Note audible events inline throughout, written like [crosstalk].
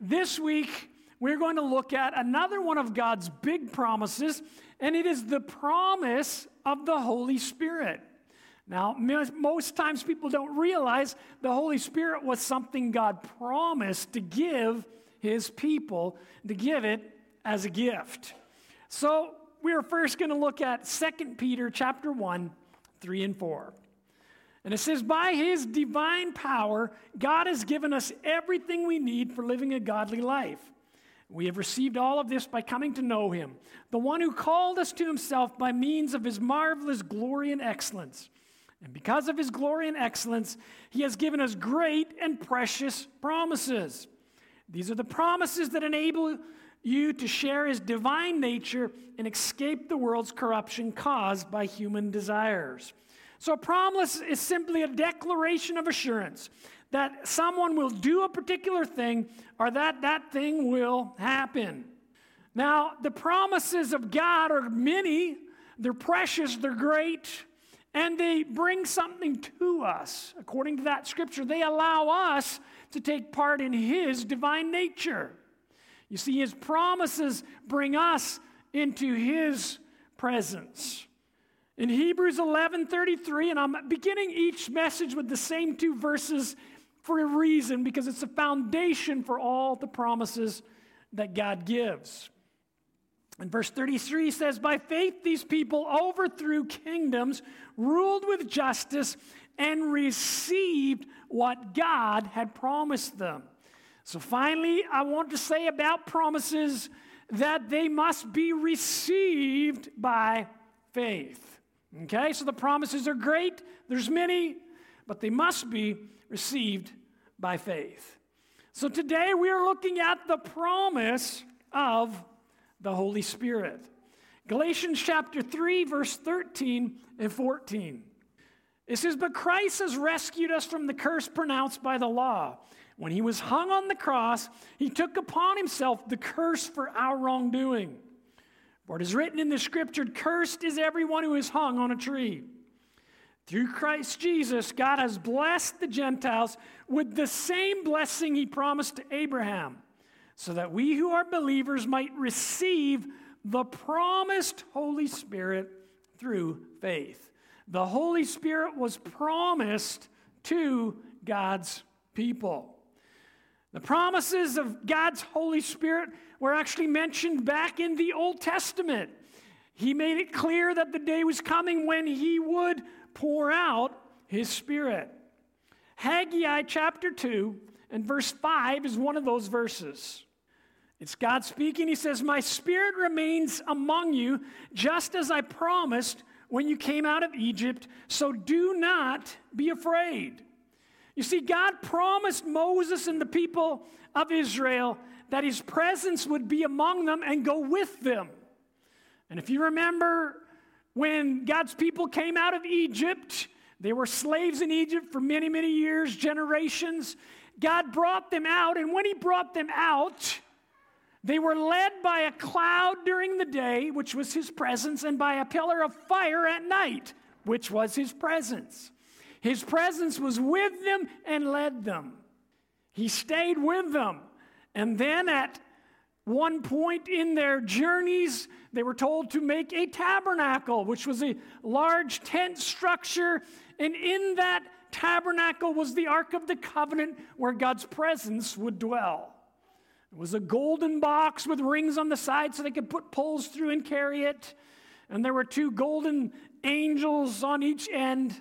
This week, we're going to look at another one of God's big promises, and it is the promise of the Holy Spirit. Now, most times people don't realize the Holy Spirit was something God promised to give his people, to give it as a gift. So, we're first going to look at 2 Peter chapter 1, 3 and 4. And it says, By his divine power, God has given us everything we need for living a godly life. We have received all of this by coming to know him, the one who called us to himself by means of his marvelous glory and excellence. And because of his glory and excellence, he has given us great and precious promises. These are the promises that enable you to share his divine nature and escape the world's corruption caused by human desires. So, a promise is simply a declaration of assurance that someone will do a particular thing or that that thing will happen. Now, the promises of God are many, they're precious, they're great, and they bring something to us. According to that scripture, they allow us to take part in His divine nature. You see, His promises bring us into His presence. In Hebrews 11:33, and I'm beginning each message with the same two verses for a reason because it's a foundation for all the promises that God gives. And verse 33 says, By faith, these people overthrew kingdoms, ruled with justice, and received what God had promised them. So, finally, I want to say about promises that they must be received by faith. Okay, so the promises are great, there's many, but they must be received by faith. So, today we are looking at the promise of the Holy Spirit. Galatians chapter 3, verse 13 and 14. It says, But Christ has rescued us from the curse pronounced by the law. When he was hung on the cross, he took upon himself the curse for our wrongdoing. For it is written in the scripture, Cursed is everyone who is hung on a tree. Through Christ Jesus, God has blessed the Gentiles with the same blessing he promised to Abraham so that we who are believers might receive the promised Holy Spirit through faith. The Holy Spirit was promised to God's people. The promises of God's Holy Spirit were actually mentioned back in the Old Testament. He made it clear that the day was coming when He would pour out His Spirit. Haggai chapter 2 and verse 5 is one of those verses. It's God speaking. He says, My spirit remains among you, just as I promised when you came out of Egypt, so do not be afraid. You see, God promised Moses and the people of Israel that his presence would be among them and go with them. And if you remember when God's people came out of Egypt, they were slaves in Egypt for many, many years, generations. God brought them out, and when he brought them out, they were led by a cloud during the day, which was his presence, and by a pillar of fire at night, which was his presence. His presence was with them and led them. He stayed with them. And then at one point in their journeys, they were told to make a tabernacle, which was a large tent structure. And in that tabernacle was the Ark of the Covenant where God's presence would dwell. It was a golden box with rings on the side so they could put poles through and carry it. And there were two golden angels on each end.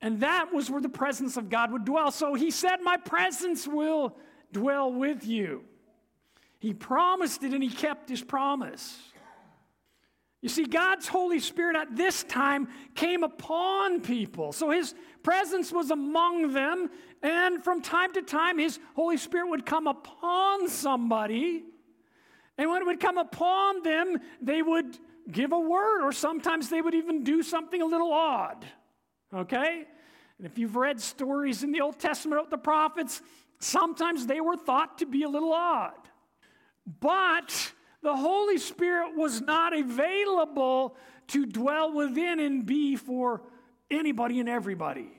And that was where the presence of God would dwell. So he said, My presence will dwell with you. He promised it and he kept his promise. You see, God's Holy Spirit at this time came upon people. So his presence was among them, and from time to time, his Holy Spirit would come upon somebody. And when it would come upon them, they would give a word, or sometimes they would even do something a little odd. Okay? And if you've read stories in the Old Testament of the prophets, sometimes they were thought to be a little odd. But the Holy Spirit was not available to dwell within and be for anybody and everybody.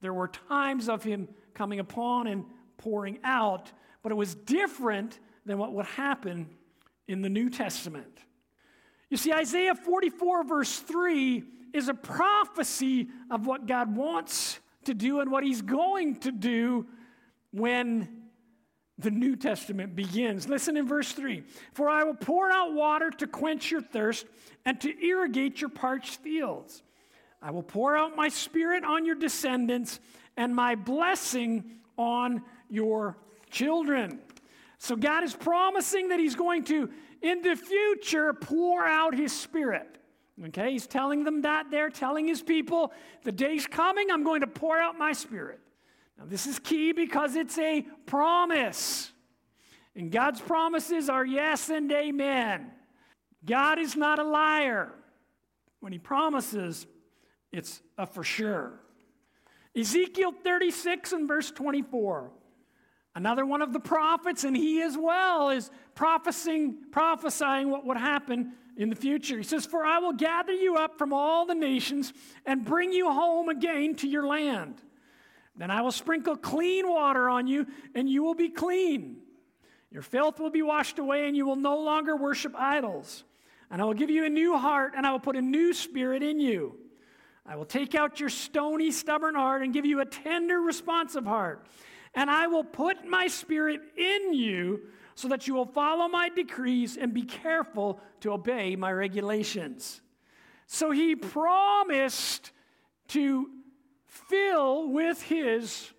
There were times of Him coming upon and pouring out, but it was different than what would happen in the New Testament. You see, Isaiah 44, verse 3, is a prophecy of what God wants to do and what He's going to do when the New Testament begins. Listen in verse 3 For I will pour out water to quench your thirst and to irrigate your parched fields. I will pour out my spirit on your descendants and my blessing on your children. So God is promising that He's going to, in the future, pour out His spirit. Okay, He's telling them that there, telling His people, the day's coming, I'm going to pour out my spirit. Now, this is key because it's a promise. And God's promises are yes and amen. God is not a liar. When He promises, it's a for sure. Ezekiel 36 and verse 24. Another one of the prophets, and he as well is prophesying, prophesying what would happen in the future. He says, For I will gather you up from all the nations and bring you home again to your land. Then I will sprinkle clean water on you, and you will be clean. Your filth will be washed away, and you will no longer worship idols. And I will give you a new heart, and I will put a new spirit in you. I will take out your stony, stubborn heart and give you a tender, responsive heart. And I will put my spirit in you so that you will follow my decrees and be careful to obey my regulations. So he promised to fill with his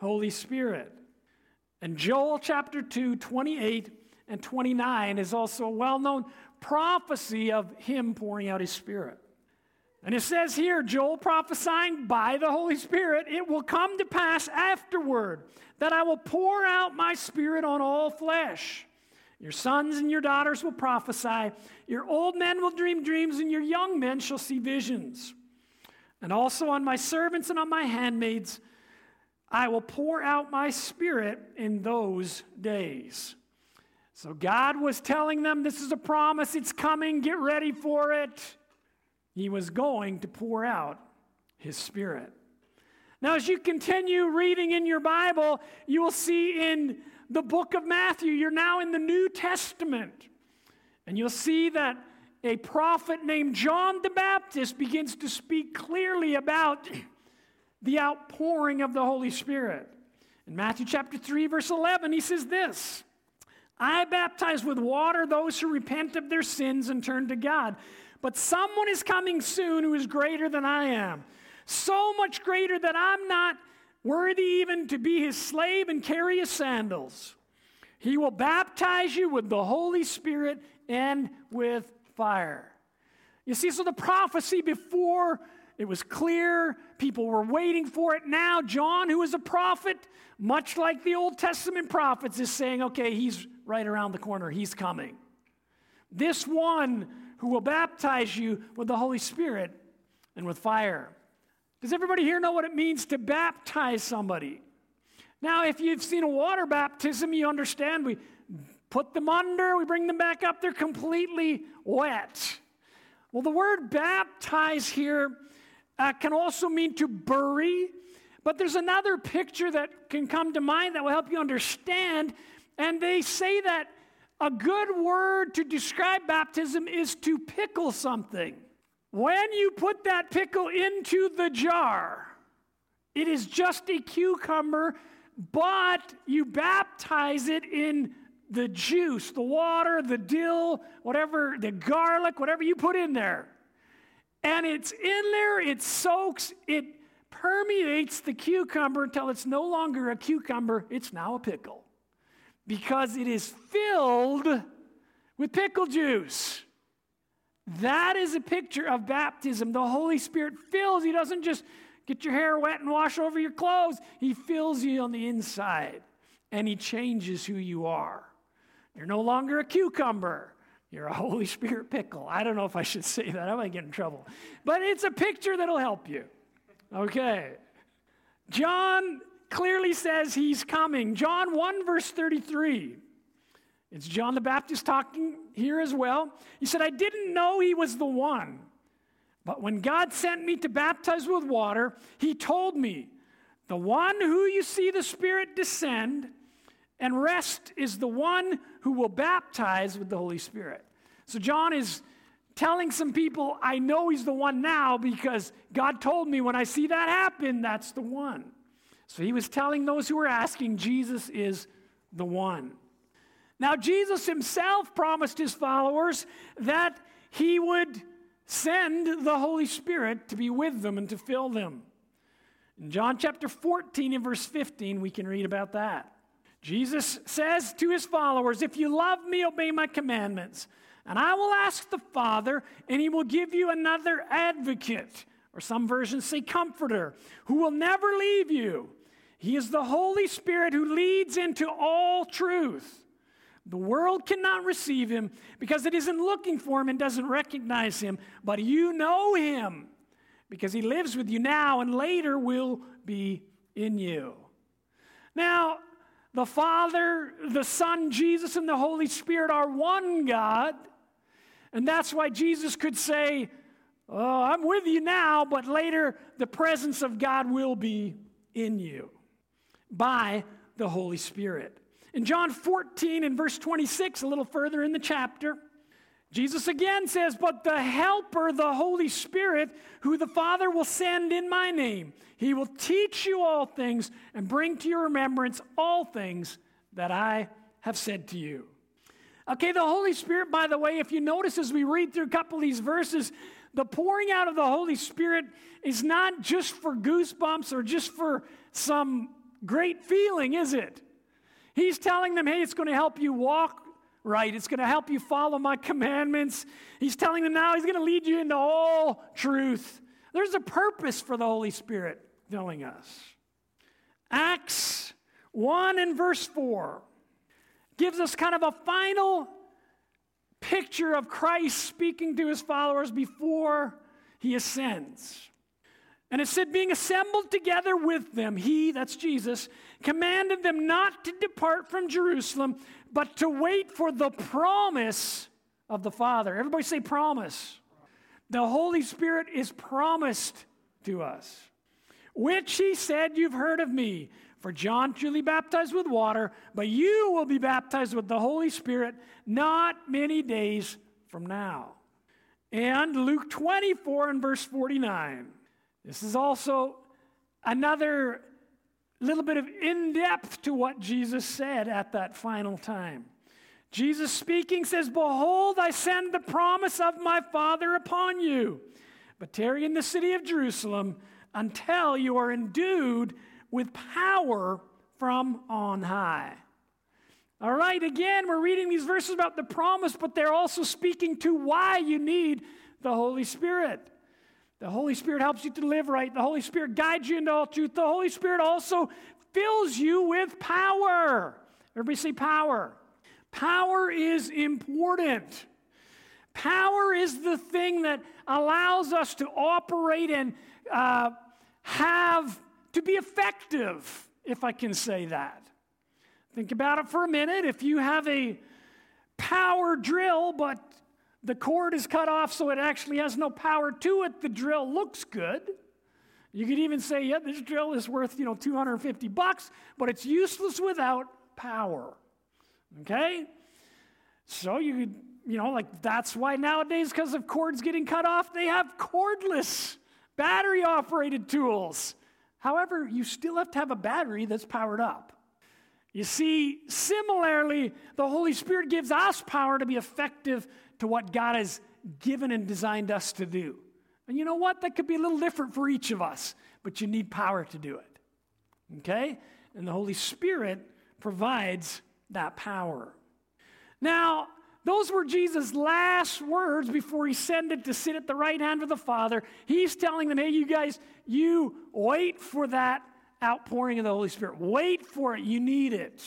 Holy Spirit. And Joel chapter 2, 28 and 29 is also a well known prophecy of him pouring out his spirit. And it says here, Joel prophesying by the Holy Spirit, it will come to pass afterward that I will pour out my spirit on all flesh. Your sons and your daughters will prophesy, your old men will dream dreams, and your young men shall see visions. And also on my servants and on my handmaids, I will pour out my spirit in those days. So God was telling them, This is a promise, it's coming, get ready for it he was going to pour out his spirit. Now, as you continue reading in your Bible, you will see in the book of Matthew, you're now in the New Testament, and you'll see that a prophet named John the Baptist begins to speak clearly about the outpouring of the Holy Spirit. In Matthew chapter 3, verse 11, he says this I baptize with water those who repent of their sins and turn to God. But someone is coming soon who is greater than I am. So much greater that I'm not worthy even to be his slave and carry his sandals. He will baptize you with the Holy Spirit and with fire. You see, so the prophecy before it was clear, people were waiting for it. Now, John, who is a prophet, much like the Old Testament prophets, is saying, okay, he's right around the corner, he's coming. This one who will baptize you with the Holy Spirit and with fire. Does everybody here know what it means to baptize somebody? Now, if you've seen a water baptism, you understand we put them under, we bring them back up, they're completely wet. Well, the word baptize here uh, can also mean to bury, but there's another picture that can come to mind that will help you understand. And they say that a good word to describe baptism is to pickle something. When you put that pickle into the jar, it is just a cucumber, but you baptize it in the juice, the water, the dill, whatever, the garlic, whatever you put in there. And it's in there, it soaks, it permeates the cucumber until it's no longer a cucumber, it's now a pickle because it is filled with pickle juice. That is a picture of baptism. The Holy Spirit fills. He doesn't just get your hair wet and wash over your clothes, He fills you on the inside and He changes who you are. You're no longer a cucumber. You're a Holy Spirit pickle. I don't know if I should say that. I might get in trouble. But it's a picture that'll help you. Okay. John clearly says he's coming. John 1, verse 33. It's John the Baptist talking here as well. He said, I didn't know he was the one. But when God sent me to baptize with water, he told me, The one who you see the Spirit descend and rest is the one who will baptize with the Holy Spirit. So John is telling some people, I know he's the one now because God told me when I see that happen, that's the one. So he was telling those who were asking, Jesus is the one. Now, Jesus himself promised his followers that he would send the Holy Spirit to be with them and to fill them. In John chapter 14 and verse 15, we can read about that. Jesus says to his followers, If you love me, obey my commandments. And I will ask the Father, and he will give you another advocate, or some versions say comforter, who will never leave you. He is the Holy Spirit who leads into all truth. The world cannot receive him because it isn't looking for him and doesn't recognize him, but you know him because he lives with you now and later will be in you. Now, the Father, the Son, Jesus, and the Holy Spirit are one God. And that's why Jesus could say, Oh, I'm with you now, but later the presence of God will be in you by the Holy Spirit. In John 14 and verse 26, a little further in the chapter, Jesus again says, But the Helper, the Holy Spirit, who the Father will send in my name, he will teach you all things and bring to your remembrance all things that I have said to you. Okay, the Holy Spirit, by the way, if you notice as we read through a couple of these verses, the pouring out of the Holy Spirit is not just for goosebumps or just for some great feeling, is it? He's telling them, hey, it's going to help you walk right. It's going to help you follow my commandments. He's telling them now he's going to lead you into all truth. There's a purpose for the Holy Spirit filling us. Acts 1 and verse 4 gives us kind of a final picture of Christ speaking to his followers before he ascends. And it said, being assembled together with them, he, that's Jesus, commanded them not to depart from Jerusalem, but to wait for the promise of the Father. Everybody say promise. The Holy Spirit is promised to us, which he said, You've heard of me. For John truly baptized with water, but you will be baptized with the Holy Spirit not many days from now. And Luke 24 and verse 49. This is also another little bit of in depth to what Jesus said at that final time. Jesus speaking says, Behold, I send the promise of my Father upon you, but tarry in the city of Jerusalem until you are endued with power from on high. All right, again, we're reading these verses about the promise, but they're also speaking to why you need the Holy Spirit. The Holy Spirit helps you to live right. The Holy Spirit guides you into all truth. The Holy Spirit also fills you with power. Everybody say power. Power is important. Power is the thing that allows us to operate and uh, have to be effective, if I can say that. Think about it for a minute. If you have a power drill, but the cord is cut off so it actually has no power to it, the drill looks good. You could even say, yeah, this drill is worth, you know, 250 bucks, but it's useless without power. Okay? So you could, you know, like that's why nowadays, because of cords getting cut off, they have cordless battery operated tools. However, you still have to have a battery that's powered up. You see, similarly, the Holy Spirit gives us power to be effective to what God has given and designed us to do. And you know what? That could be a little different for each of us, but you need power to do it. Okay? And the Holy Spirit provides that power. Now, those were Jesus' last words before he ascended to sit at the right hand of the Father. He's telling them, hey, you guys, you wait for that outpouring of the Holy Spirit. Wait for it. You need it.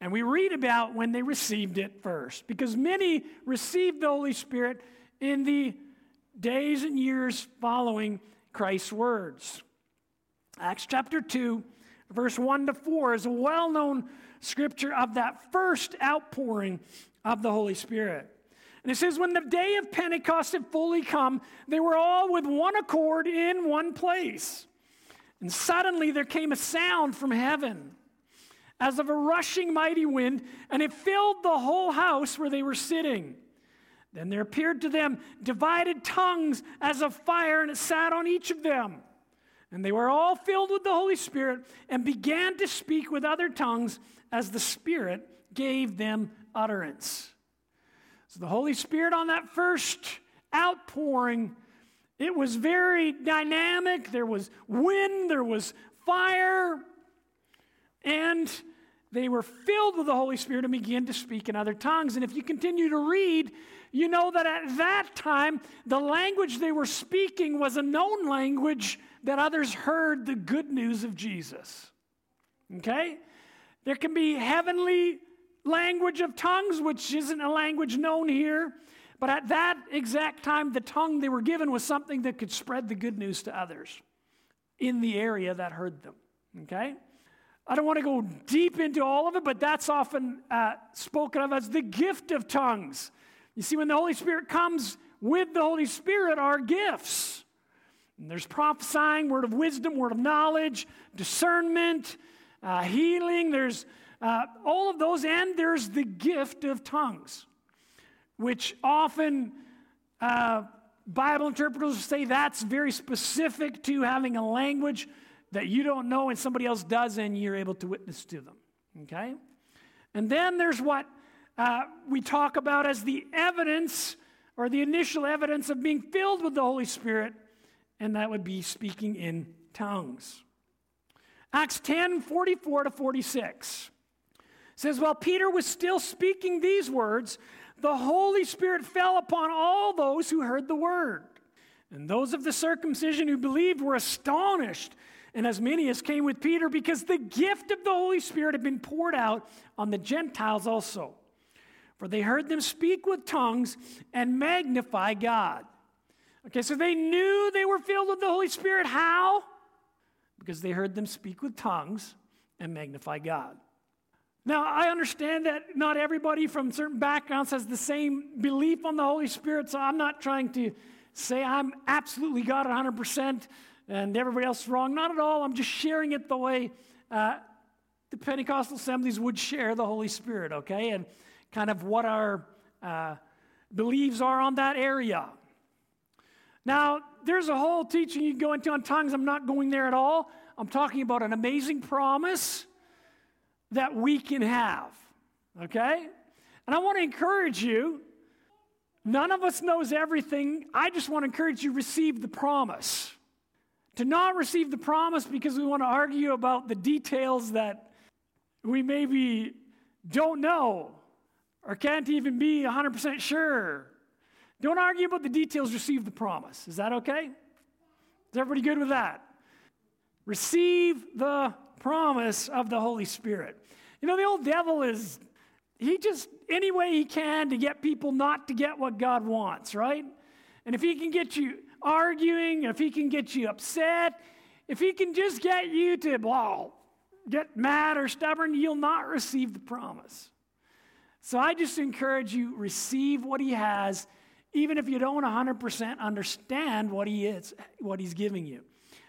And we read about when they received it first, because many received the Holy Spirit in the days and years following Christ's words. Acts chapter 2, verse 1 to 4 is a well known scripture of that first outpouring of the Holy Spirit. And it says, when the day of Pentecost had fully come, they were all with one accord in one place. And suddenly there came a sound from heaven as of a rushing mighty wind, and it filled the whole house where they were sitting. Then there appeared to them divided tongues as of fire, and it sat on each of them. And they were all filled with the Holy Spirit and began to speak with other tongues as the Spirit gave them utterance. So the Holy Spirit on that first outpouring, it was very dynamic. There was wind, there was fire, and they were filled with the Holy Spirit and began to speak in other tongues. And if you continue to read, you know that at that time, the language they were speaking was a known language that others heard the good news of Jesus. Okay? There can be heavenly language of tongues, which isn't a language known here. But at that exact time, the tongue they were given was something that could spread the good news to others in the area that heard them. Okay? I don't want to go deep into all of it, but that's often uh, spoken of as the gift of tongues. You see, when the Holy Spirit comes with the Holy Spirit are gifts. And there's prophesying, word of wisdom, word of knowledge, discernment, uh, healing. There's uh, all of those, and there's the gift of tongues, which often uh, Bible interpreters say that's very specific to having a language that you don't know and somebody else does, and you're able to witness to them. Okay? And then there's what uh, we talk about as the evidence or the initial evidence of being filled with the Holy Spirit, and that would be speaking in tongues. Acts 10 44 to 46 says, While Peter was still speaking these words, the Holy Spirit fell upon all those who heard the word. And those of the circumcision who believed were astonished and as many as came with Peter, because the gift of the Holy Spirit had been poured out on the Gentiles also. For they heard them speak with tongues and magnify God. Okay, so they knew they were filled with the Holy Spirit. How? Because they heard them speak with tongues and magnify God. Now, I understand that not everybody from certain backgrounds has the same belief on the Holy Spirit, so I'm not trying to say I'm absolutely God 100% and everybody else is wrong. Not at all. I'm just sharing it the way uh, the Pentecostal assemblies would share the Holy Spirit, okay? And kind of what our uh, beliefs are on that area. Now, there's a whole teaching you can go into on tongues. I'm not going there at all. I'm talking about an amazing promise that we can have, okay? And I want to encourage you. None of us knows everything. I just want to encourage you receive the promise. To not receive the promise because we want to argue about the details that we maybe don't know or can't even be 100% sure. Don't argue about the details, receive the promise. Is that okay? Is everybody good with that? Receive the promise of the Holy Spirit. You know, the old devil is, he just, any way he can to get people not to get what God wants, right? And if he can get you arguing, if he can get you upset, if he can just get you to blah, get mad or stubborn, you'll not receive the promise. So I just encourage you receive what he has even if you don't 100% understand what he is what he's giving you.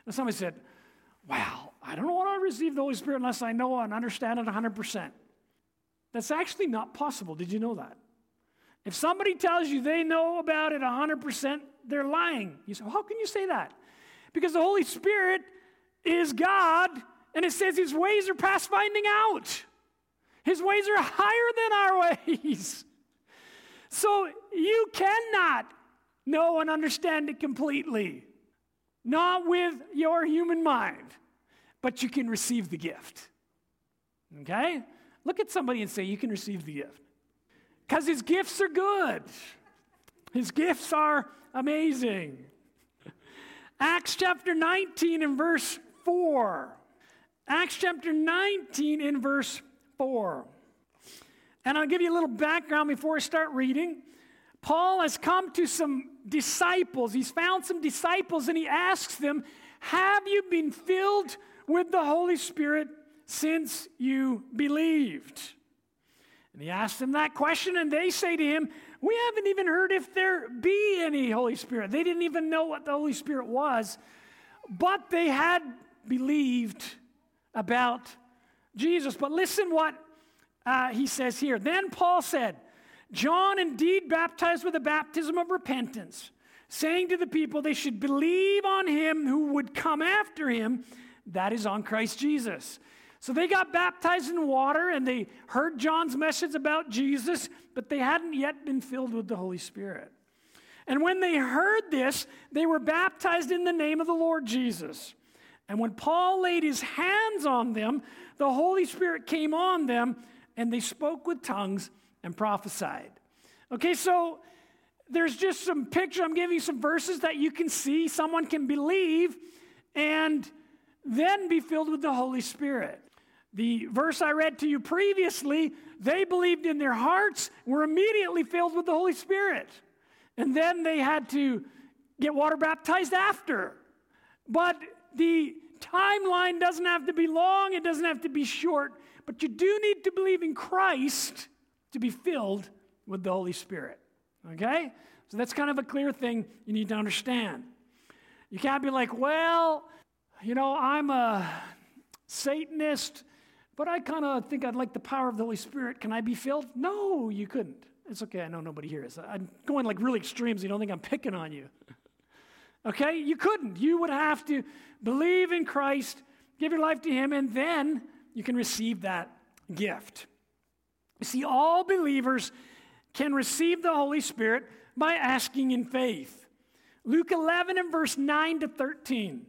And somebody said, "Wow, I don't want to receive the Holy Spirit unless I know and understand it 100%." That's actually not possible. Did you know that? If somebody tells you they know about it 100%, they're lying. You say, well, How can you say that? Because the Holy Spirit is God, and it says his ways are past finding out. His ways are higher than our [laughs] ways. So you cannot know and understand it completely, not with your human mind, but you can receive the gift. Okay? Look at somebody and say, You can receive the gift. Because his gifts are good. His gifts are amazing. Acts chapter 19 and verse 4. Acts chapter 19 in verse 4. And I'll give you a little background before I start reading. Paul has come to some disciples. He's found some disciples and he asks them, Have you been filled with the Holy Spirit since you believed? And he asked them that question, and they say to him, We haven't even heard if there be any Holy Spirit. They didn't even know what the Holy Spirit was, but they had believed about Jesus. But listen what uh, he says here. Then Paul said, John indeed baptized with a baptism of repentance, saying to the people they should believe on him who would come after him, that is on Christ Jesus. So they got baptized in water and they heard John's message about Jesus, but they hadn't yet been filled with the Holy Spirit. And when they heard this, they were baptized in the name of the Lord Jesus. And when Paul laid his hands on them, the Holy Spirit came on them, and they spoke with tongues and prophesied. Okay, so there's just some picture. I'm giving you some verses that you can see. Someone can believe and then be filled with the Holy Spirit. The verse I read to you previously, they believed in their hearts, were immediately filled with the Holy Spirit. And then they had to get water baptized after. But the timeline doesn't have to be long, it doesn't have to be short, but you do need to believe in Christ to be filled with the Holy Spirit. Okay? So that's kind of a clear thing you need to understand. You can't be like, well, you know, I'm a Satanist, but I kind of think I'd like the power of the Holy Spirit. Can I be filled? No, you couldn't. It's okay. I know nobody here is. I'm going like really extremes. You don't think I'm picking on you. Okay? You couldn't. You would have to believe in Christ, give your life to Him, and then you can receive that gift. You see, all believers can receive the Holy Spirit by asking in faith. Luke 11 and verse 9 to 13.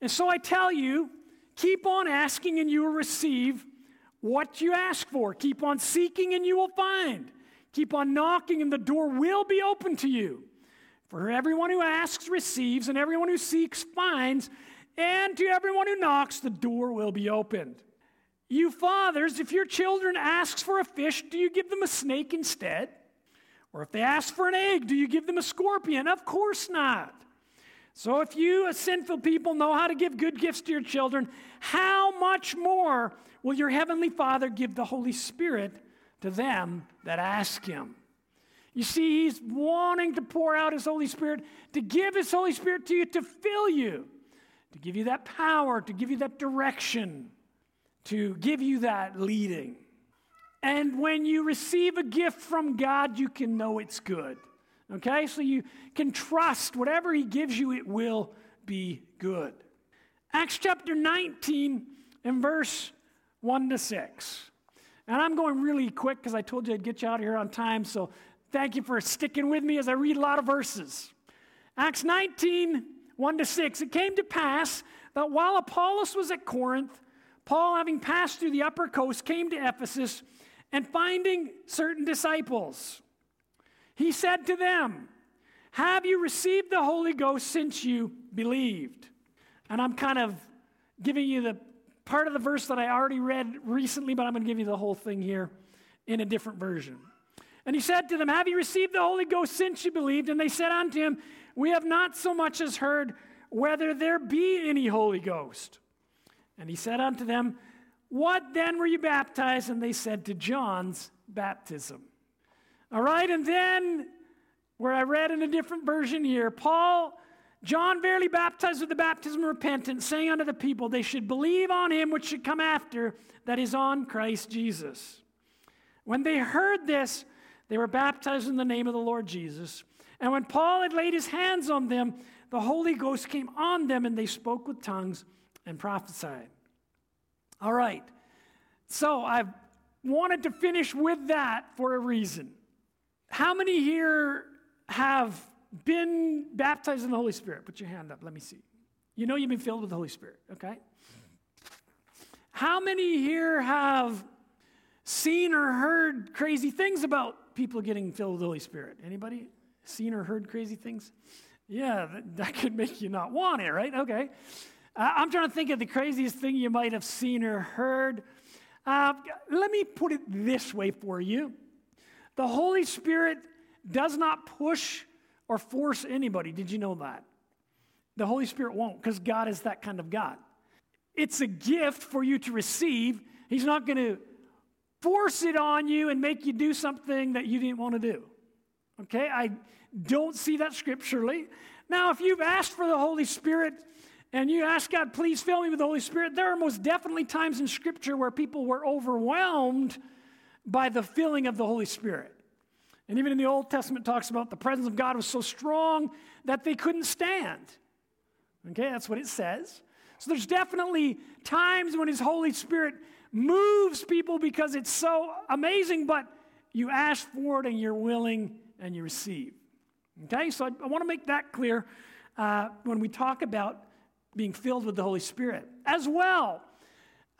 And so I tell you, keep on asking and you will receive what you ask for. Keep on seeking and you will find. Keep on knocking and the door will be open to you. For everyone who asks receives, and everyone who seeks finds, and to everyone who knocks, the door will be opened. You fathers, if your children asks for a fish, do you give them a snake instead? Or if they ask for an egg, do you give them a scorpion? Of course not. So if you, a sinful people, know how to give good gifts to your children, how much more will your heavenly Father give the Holy Spirit to them that ask him? You see, he's wanting to pour out his Holy Spirit, to give his Holy Spirit to you, to fill you, to give you that power, to give you that direction, to give you that leading. And when you receive a gift from God, you can know it's good. Okay? So you can trust whatever he gives you, it will be good. Acts chapter 19 and verse 1 to 6. And I'm going really quick because I told you I'd get you out of here on time. So Thank you for sticking with me as I read a lot of verses. Acts 19, 1 to 6. It came to pass that while Apollos was at Corinth, Paul, having passed through the upper coast, came to Ephesus and finding certain disciples. He said to them, Have you received the Holy Ghost since you believed? And I'm kind of giving you the part of the verse that I already read recently, but I'm going to give you the whole thing here in a different version. And he said to them, Have you received the Holy Ghost since you believed? And they said unto him, We have not so much as heard whether there be any Holy Ghost. And he said unto them, What then were you baptized? And they said, To John's baptism. All right, and then where I read in a different version here, Paul, John verily baptized with the baptism of repentance, saying unto the people, They should believe on him which should come after, that is on Christ Jesus. When they heard this, they were baptized in the name of the Lord Jesus. And when Paul had laid his hands on them, the Holy Ghost came on them and they spoke with tongues and prophesied. All right. So I wanted to finish with that for a reason. How many here have been baptized in the Holy Spirit? Put your hand up. Let me see. You know you've been filled with the Holy Spirit, okay? How many here have seen or heard crazy things about people getting filled with the Holy Spirit? Anybody seen or heard crazy things? Yeah, that, that could make you not want it, right? Okay. I'm trying to think of the craziest thing you might have seen or heard. Uh, let me put it this way for you the Holy Spirit does not push or force anybody. Did you know that? The Holy Spirit won't because God is that kind of God. It's a gift for you to receive. He's not going to force it on you and make you do something that you didn't want to do. Okay? I don't see that scripturally. Now, if you've asked for the Holy Spirit and you ask God, please fill me with the Holy Spirit, there are most definitely times in Scripture where people were overwhelmed by the filling of the Holy Spirit. And even in the Old Testament talks about the presence of God was so strong that they couldn't stand. Okay, that's what it says. So there's definitely times when His Holy Spirit moves people because it's so amazing, but you ask for it and you're willing and you receive. Okay, so I, I want to make that clear uh, when we talk about being filled with the Holy Spirit. As well,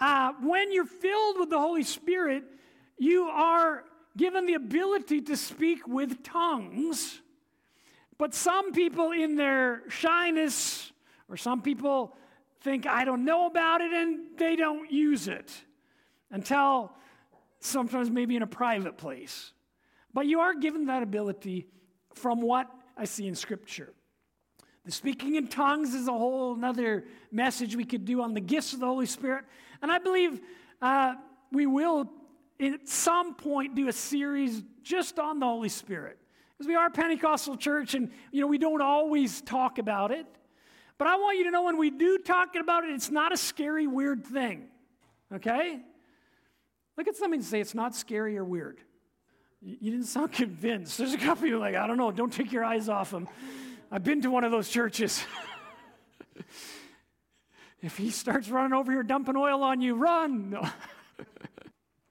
uh, when you're filled with the Holy Spirit, you are given the ability to speak with tongues. But some people, in their shyness, or some people think, I don't know about it, and they don't use it until sometimes maybe in a private place. But you are given that ability from what I see in Scripture. The speaking in tongues is a whole another message we could do on the gifts of the Holy Spirit. And I believe uh, we will at some point do a series just on the Holy Spirit. Because we are a Pentecostal church and you know we don't always talk about it. But I want you to know when we do talk about it, it's not a scary, weird thing. Okay? Look at something and say it's not scary or weird. You didn't sound [laughs] convinced. There's a couple of you like, I don't know, don't take your eyes off him. I've been to one of those churches. if he starts running over here dumping oil on you, run. No.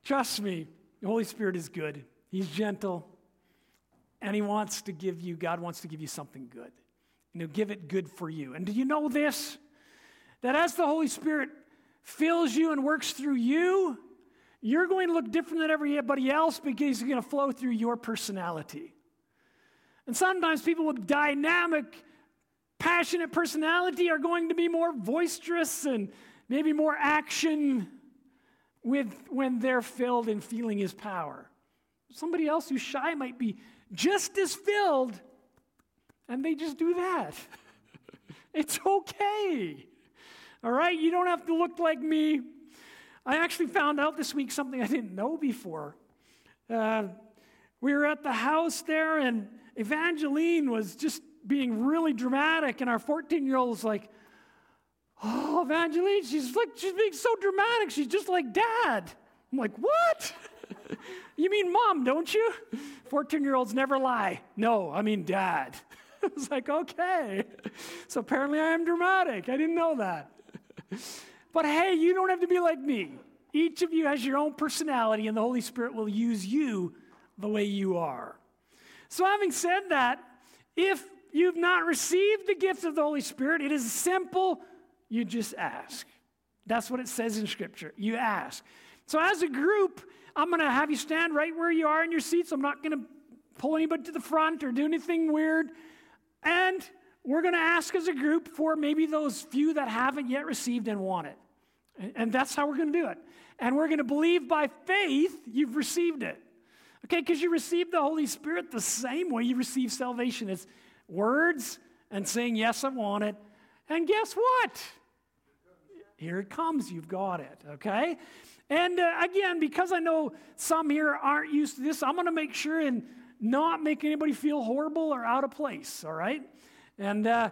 Trust me, the Holy Spirit is good. He's gentle. And he wants to give you, God wants to give you something good. And he'll give it good for you. And do you know this? That as the Holy Spirit fills you and works through you, you're going to look different than everybody else because you're going to flow through your personality. And sometimes people with dynamic, passionate personality are going to be more boisterous and maybe more action with when they're filled and feeling his power. Somebody else who's shy might be just as filled and they just do that. [laughs] it's okay. All right? You don't have to look like me. I actually found out this week something I didn't know before. Uh, we were at the house there, and Evangeline was just being really dramatic, and our 14 year old was like, Oh, Evangeline, she's like, she's being so dramatic. She's just like dad. I'm like, What? [laughs] you mean mom, don't you? 14 year olds never lie. No, I mean dad. [laughs] I was like, Okay. So apparently I am dramatic. I didn't know that. But hey, you don't have to be like me. Each of you has your own personality, and the Holy Spirit will use you the way you are. So, having said that, if you've not received the gift of the Holy Spirit, it is simple. You just ask. That's what it says in Scripture. You ask. So, as a group, I'm going to have you stand right where you are in your seats. I'm not going to pull anybody to the front or do anything weird. And we're going to ask as a group for maybe those few that haven't yet received and want it. And that's how we're going to do it. And we're going to believe by faith you've received it. Okay, because you receive the Holy Spirit the same way you receive salvation. It's words and saying, Yes, I want it. And guess what? Here it comes. You've got it. Okay? And uh, again, because I know some here aren't used to this, I'm going to make sure and not make anybody feel horrible or out of place. All right? And, uh,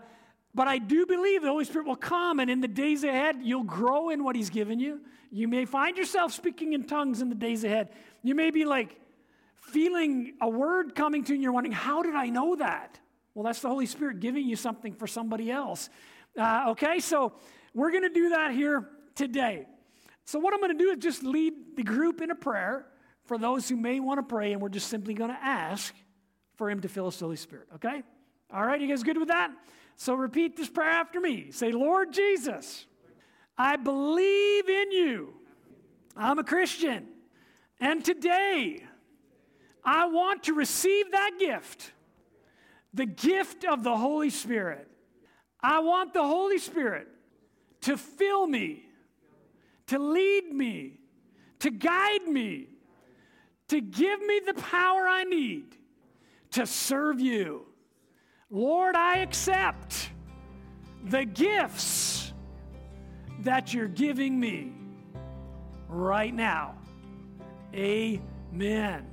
but I do believe the Holy Spirit will come, and in the days ahead, you'll grow in what He's given you. You may find yourself speaking in tongues in the days ahead. You may be like, feeling a word coming to you and you're wondering, how did I know that? Well, that's the Holy Spirit giving you something for somebody else. Uh, okay, so we're going to do that here today. So, what I'm going to do is just lead the group in a prayer for those who may want to pray, and we're just simply going to ask for Him to fill us with the Holy Spirit. Okay? All right, you guys good with that? So, repeat this prayer after me. Say, Lord Jesus, I believe in you. I'm a Christian. And today, I want to receive that gift, the gift of the Holy Spirit. I want the Holy Spirit to fill me, to lead me, to guide me, to give me the power I need to serve you. Lord, I accept the gifts that you're giving me right now. Amen.